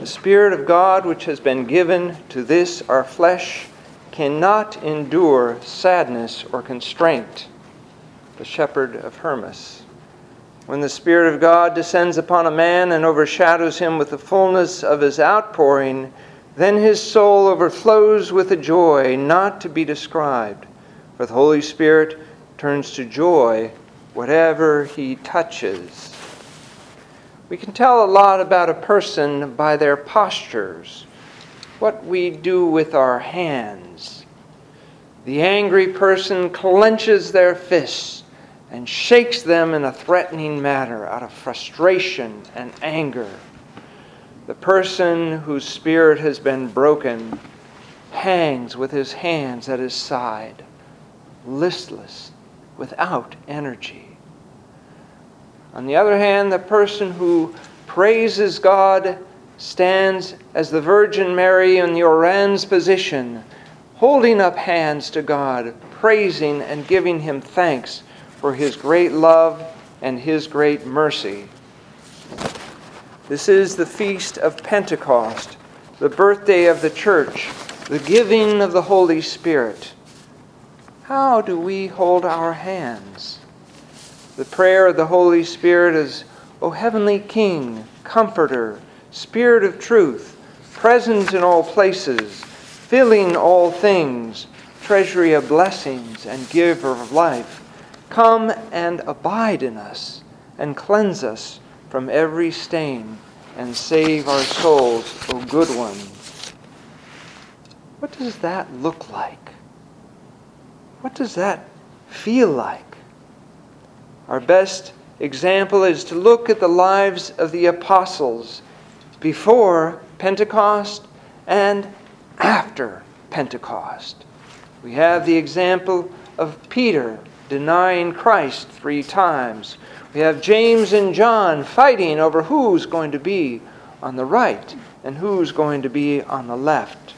The Spirit of God, which has been given to this our flesh, cannot endure sadness or constraint. The Shepherd of Hermas. When the Spirit of God descends upon a man and overshadows him with the fullness of his outpouring, then his soul overflows with a joy not to be described. For the Holy Spirit turns to joy whatever he touches. We can tell a lot about a person by their postures, what we do with our hands. The angry person clenches their fists and shakes them in a threatening manner out of frustration and anger. The person whose spirit has been broken hangs with his hands at his side, listless, without energy. On the other hand, the person who praises God stands as the Virgin Mary in the Orans position, holding up hands to God, praising and giving Him thanks for His great love and His great mercy. This is the feast of Pentecost, the birthday of the church, the giving of the Holy Spirit. How do we hold our hands? The prayer of the Holy Spirit is, O Heavenly King, Comforter, Spirit of truth, present in all places, filling all things, treasury of blessings, and giver of life, come and abide in us, and cleanse us from every stain, and save our souls, O good one. What does that look like? What does that feel like? Our best example is to look at the lives of the apostles before Pentecost and after Pentecost. We have the example of Peter denying Christ three times. We have James and John fighting over who's going to be on the right and who's going to be on the left.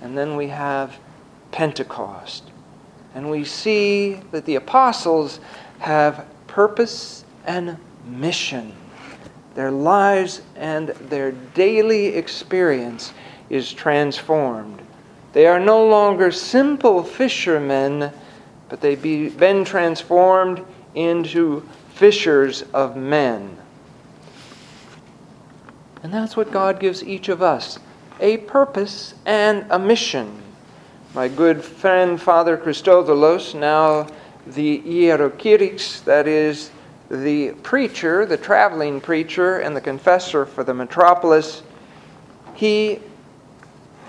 And then we have Pentecost. And we see that the apostles have purpose and mission. Their lives and their daily experience is transformed. They are no longer simple fishermen, but they've been transformed into fishers of men. And that's what God gives each of us a purpose and a mission. My good friend, Father Christodoulos, now the hierokyrix, that is, the preacher, the traveling preacher, and the confessor for the metropolis, he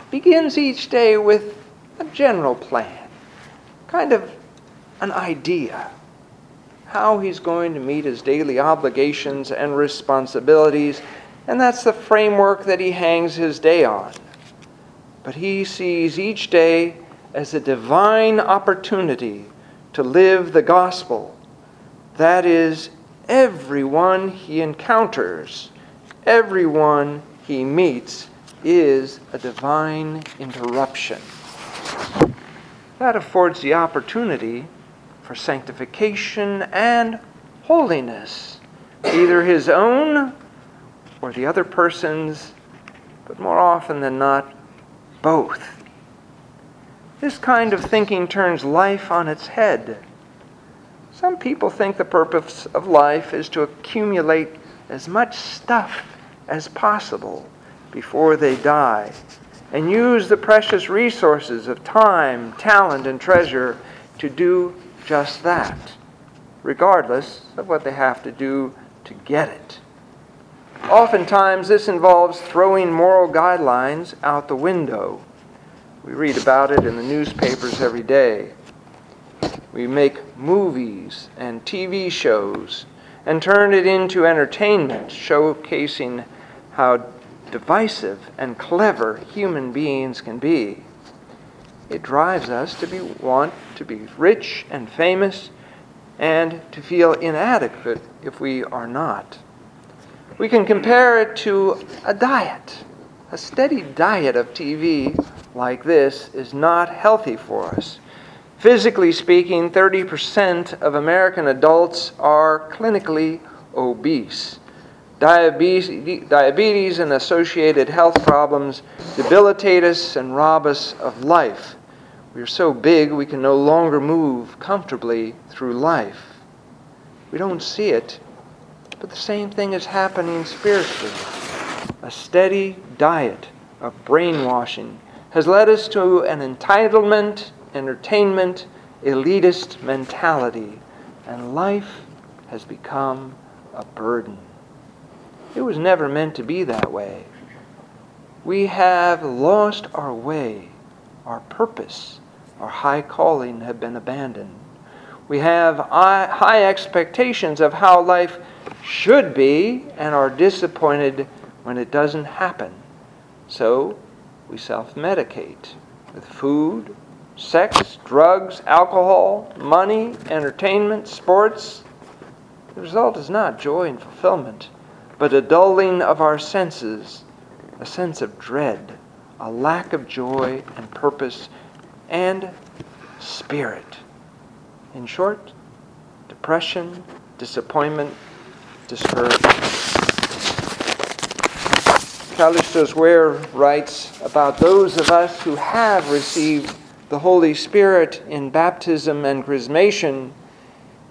begins each day with a general plan, kind of an idea, how he's going to meet his daily obligations and responsibilities, and that's the framework that he hangs his day on. But he sees each day as a divine opportunity to live the gospel. That is, everyone he encounters, everyone he meets, is a divine interruption. That affords the opportunity for sanctification and holiness, either his own or the other person's, but more often than not, both. This kind of thinking turns life on its head. Some people think the purpose of life is to accumulate as much stuff as possible before they die and use the precious resources of time, talent, and treasure to do just that, regardless of what they have to do to get it. Oftentimes, this involves throwing moral guidelines out the window we read about it in the newspapers every day. We make movies and TV shows and turn it into entertainment, showcasing how divisive and clever human beings can be. It drives us to be, want to be rich and famous and to feel inadequate if we are not. We can compare it to a diet. A steady diet of TV like this is not healthy for us. Physically speaking, 30% of American adults are clinically obese. Diabetes, and associated health problems debilitate us and rob us of life. We are so big we can no longer move comfortably through life. We don't see it, but the same thing is happening spiritually. A steady diet of brainwashing has led us to an entitlement, entertainment, elitist mentality, and life has become a burden. It was never meant to be that way. We have lost our way, our purpose, our high calling have been abandoned. We have high expectations of how life should be and are disappointed when it doesn't happen. So we self medicate with food, sex, drugs, alcohol, money, entertainment, sports. The result is not joy and fulfillment, but a dulling of our senses, a sense of dread, a lack of joy and purpose, and spirit. In short, depression, disappointment, discouragement. Kallistos Ware writes about those of us who have received the Holy Spirit in baptism and chrismation.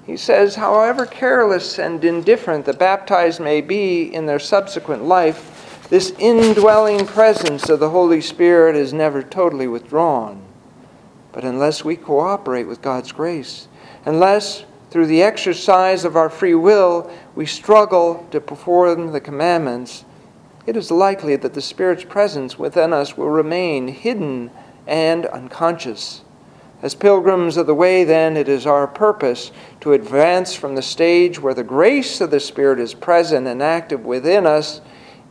He says, however careless and indifferent the baptized may be in their subsequent life, this indwelling presence of the Holy Spirit is never totally withdrawn. But unless we cooperate with God's grace, unless through the exercise of our free will we struggle to perform the commandments, it is likely that the Spirit's presence within us will remain hidden and unconscious. As pilgrims of the way, then, it is our purpose to advance from the stage where the grace of the Spirit is present and active within us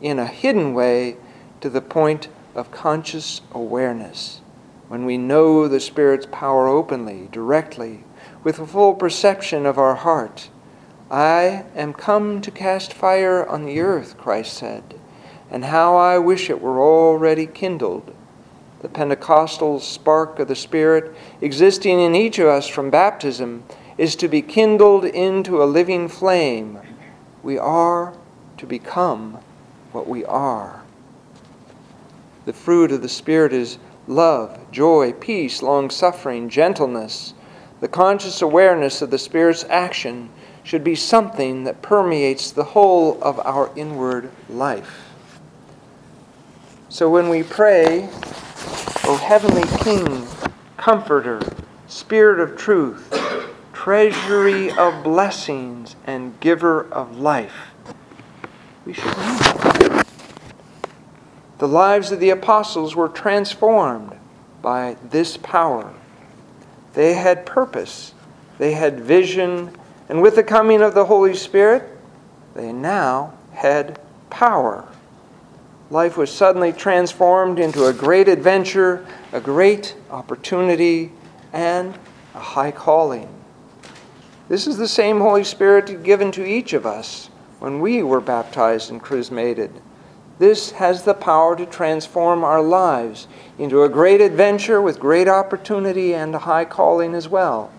in a hidden way to the point of conscious awareness, when we know the Spirit's power openly, directly, with a full perception of our heart. I am come to cast fire on the earth, Christ said and how I wish it were already kindled. The Pentecostal spark of the Spirit existing in each of us from baptism is to be kindled into a living flame. We are to become what we are. The fruit of the Spirit is love, joy, peace, long suffering, gentleness. The conscious awareness of the Spirit's action should be something that permeates the whole of our inward life. So when we pray, O Heavenly King, Comforter, Spirit of truth, Treasury of blessings, and Giver of life, we should know. The lives of the apostles were transformed by this power. They had purpose, they had vision, and with the coming of the Holy Spirit, they now had power life was suddenly transformed into a great adventure, a great opportunity, and a high calling. This is the same Holy Spirit given to each of us when we were baptized and chrismated. This has the power to transform our lives into a great adventure with great opportunity and a high calling as well.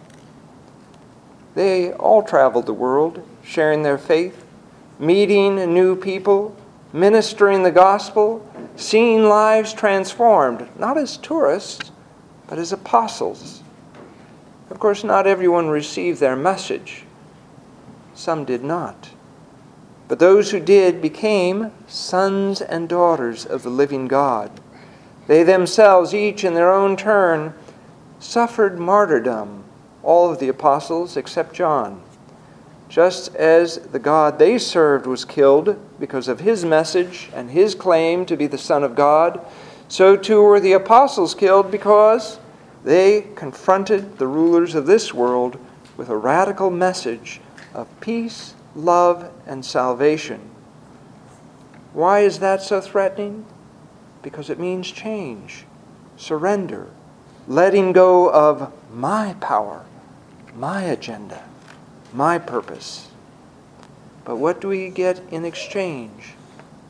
They all traveled the world, sharing their faith, meeting new people, ministering the gospel, seeing lives transformed, not as tourists, but as apostles. Of course, not everyone received their message, some did not. But those who did became sons and daughters of the living God. They themselves, each in their own turn, suffered martyrdom, all of the apostles except John just as the God they served was killed because of his message and his claim to be the Son of God, so too were the apostles killed because they confronted the rulers of this world with a radical message of peace, love, and salvation. Why is that so threatening? Because it means change, surrender, letting go of my power, my agenda my purpose. But what do we get in exchange?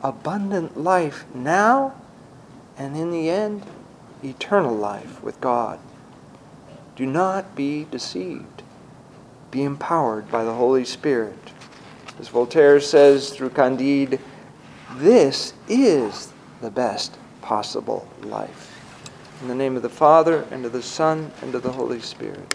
Abundant life now, and in the end, eternal life with God. Do not be deceived. Be empowered by the Holy Spirit. As Voltaire says through Candide, this is the best possible life. In the name of the Father, and of the Son, and of the Holy Spirit.